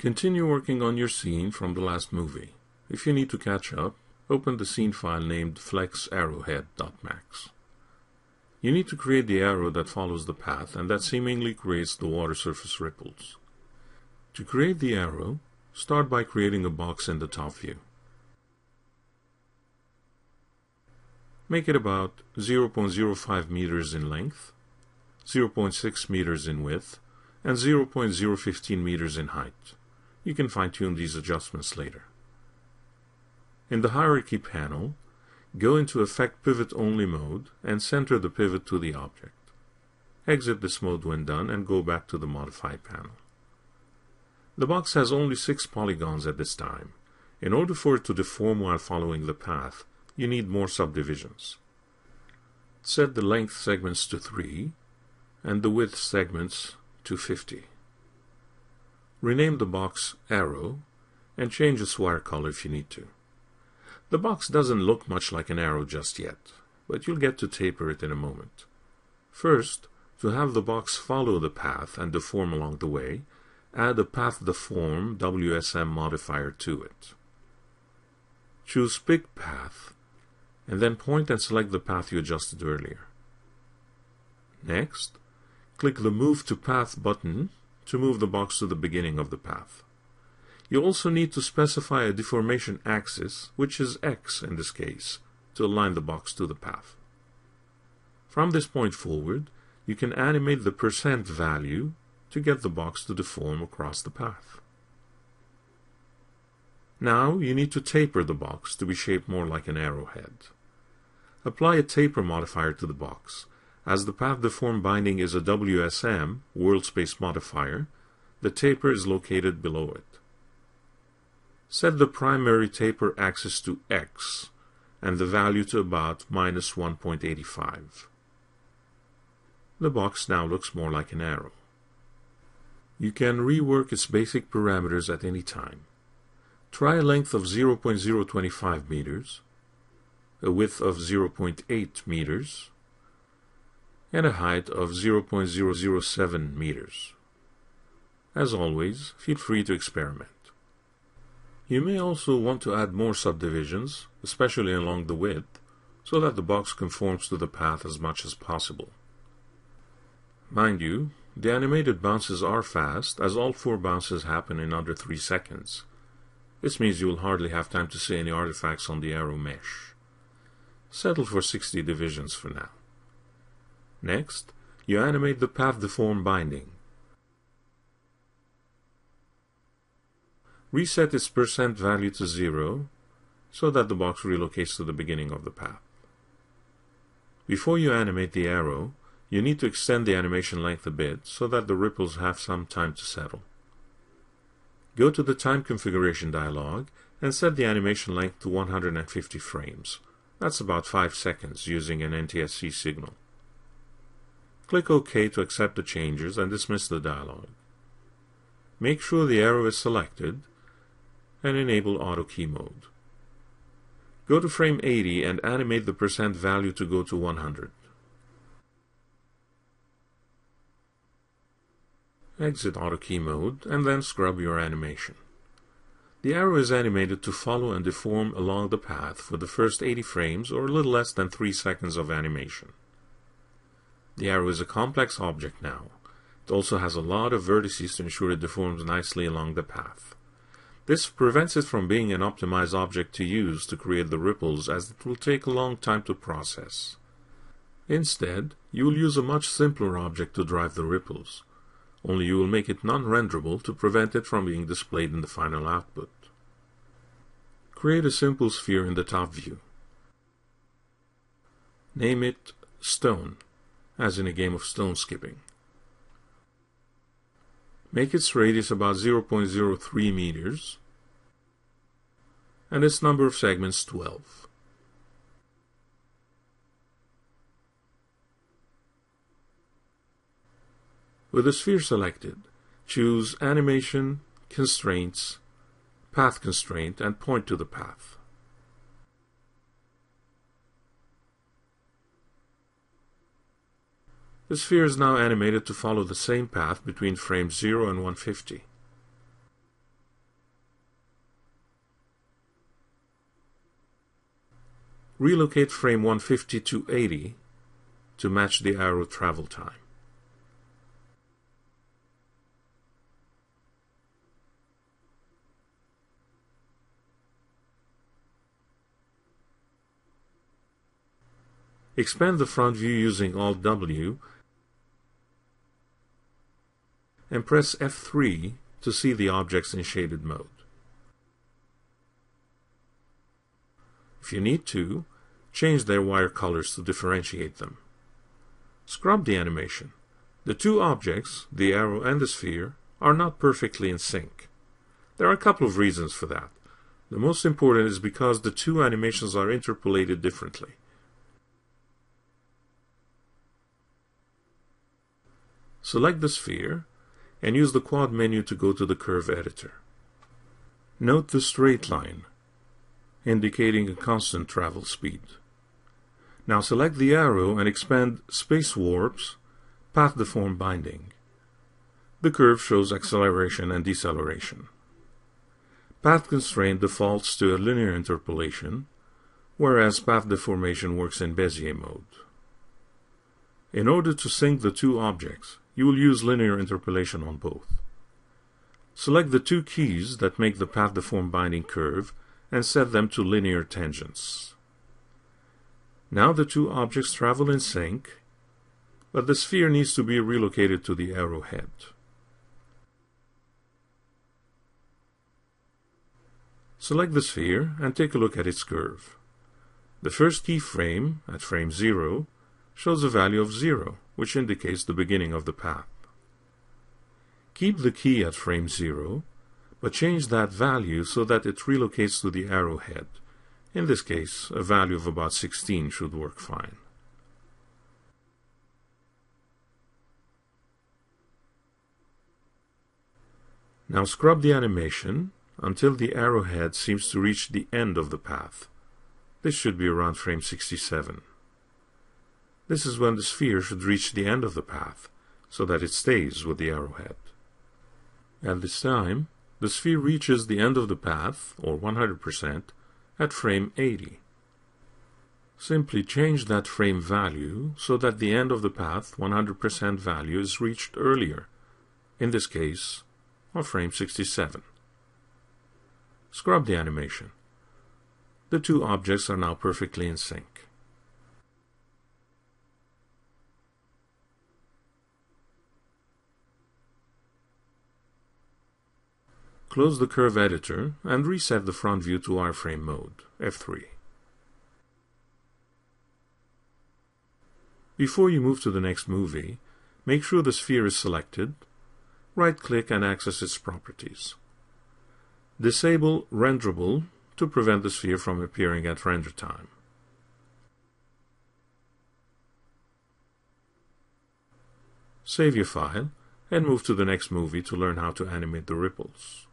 Continue working on your scene from the last movie. If you need to catch up, open the scene file named flexarrowhead.max. You need to create the arrow that follows the path and that seemingly creates the water surface ripples. To create the arrow, start by creating a box in the top view. Make it about 0.05 meters in length, 0.6 meters in width, and 0.015 meters in height. You can fine-tune these adjustments later. In the Hierarchy panel, go into Affect Pivot Only mode and center the pivot to the object. Exit this mode when done and go back to the Modify panel. The box has only six polygons at this time. In order for it to deform while following the path, you need more subdivisions. Set the length segments to 3 and the width segments to 50. Rename the box Arrow and change its wire color if you need to. The box doesn't look much like an arrow just yet, but you'll get to taper it in a moment. First, to have the box follow the path and deform along the way, add a Path Deform WSM modifier to it. Choose Pick Path, and then point and select the path you adjusted earlier. Next, click the Move to Path button to move the box to the beginning of the path. You also need to specify a deformation axis, which is X in this case, to align the box to the path. From this point forward, you can animate the percent value to get the box to deform across the path. Now you need to taper the box to be shaped more like an arrowhead. Apply a taper modifier to the box. As the path deform binding is a WSM, world space modifier, the taper is located below it. Set the primary taper axis to x and the value to about minus 1.85. The box now looks more like an arrow. You can rework its basic parameters at any time. Try a length of 0.025 meters, a width of 0.8 meters, and a height of 0.007 meters. As always, feel free to experiment. You may also want to add more subdivisions, especially along the width, so that the box conforms to the path as much as possible. Mind you, the animated bounces are fast, as all four bounces happen in under 3 seconds. This means you will hardly have time to see any artifacts on the arrow mesh. Settle for 60 divisions for now. Next, you animate the path deform binding. Reset its percent value to zero so that the box relocates to the beginning of the path. Before you animate the arrow, you need to extend the animation length a bit so that the ripples have some time to settle. Go to the time configuration dialog and set the animation length to 150 frames. That's about 5 seconds using an NTSC signal. Click OK to accept the changes and dismiss the dialog. Make sure the arrow is selected and enable auto key mode. Go to frame 80 and animate the percent value to go to 100. Exit auto key mode and then scrub your animation. The arrow is animated to follow and deform along the path for the first 80 frames or a little less than 3 seconds of animation. The arrow is a complex object now. It also has a lot of vertices to ensure it deforms nicely along the path. This prevents it from being an optimized object to use to create the ripples as it will take a long time to process. Instead, you will use a much simpler object to drive the ripples, only you will make it non-renderable to prevent it from being displayed in the final output. Create a simple sphere in the top view. Name it Stone, as in a game of stone skipping. Make its radius about 0.03 meters and its number of segments 12. With the sphere selected, choose Animation, Constraints, Path Constraint, and point to the path. The sphere is now animated to follow the same path between frames 0 and 150. Relocate frame 150 to 80 to match the arrow travel time. Expand the front view using Alt-W and press F3 to see the objects in shaded mode. If you need to, change their wire colors to differentiate them. Scrub the animation. The two objects, the arrow and the sphere, are not perfectly in sync. There are a couple of reasons for that. The most important is because the two animations are interpolated differently. Select the sphere and use the quad menu to go to the curve editor. Note the straight line, indicating a constant travel speed. Now select the arrow and expand Space Warp's Path Deform Binding. The curve shows acceleration and deceleration. Path Constraint defaults to a linear interpolation, whereas Path Deformation works in Bezier mode. In order to sync the two objects, you will use linear interpolation on both. Select the two keys that make the path deform binding curve and set them to linear tangents. Now the two objects travel in sync, but the sphere needs to be relocated to the arrowhead. Select the sphere and take a look at its curve. The first keyframe, at frame 0, shows a value of 0 which indicates the beginning of the path. Keep the key at frame 0, but change that value so that it relocates to the arrowhead. In this case, a value of about 16 should work fine. Now scrub the animation until the arrowhead seems to reach the end of the path. This should be around frame 67. This is when the sphere should reach the end of the path, so that it stays with the arrowhead. At this time, the sphere reaches the end of the path, or 100%, at frame 80. Simply change that frame value so that the end of the path 100% value is reached earlier, in this case, on frame 67. Scrub the animation. The two objects are now perfectly in sync. Close the curve editor and reset the front view to wireframe mode, F3. Before you move to the next movie, make sure the sphere is selected, right-click and access its properties. Disable Renderable to prevent the sphere from appearing at render time. Save your file and move to the next movie to learn how to animate the ripples.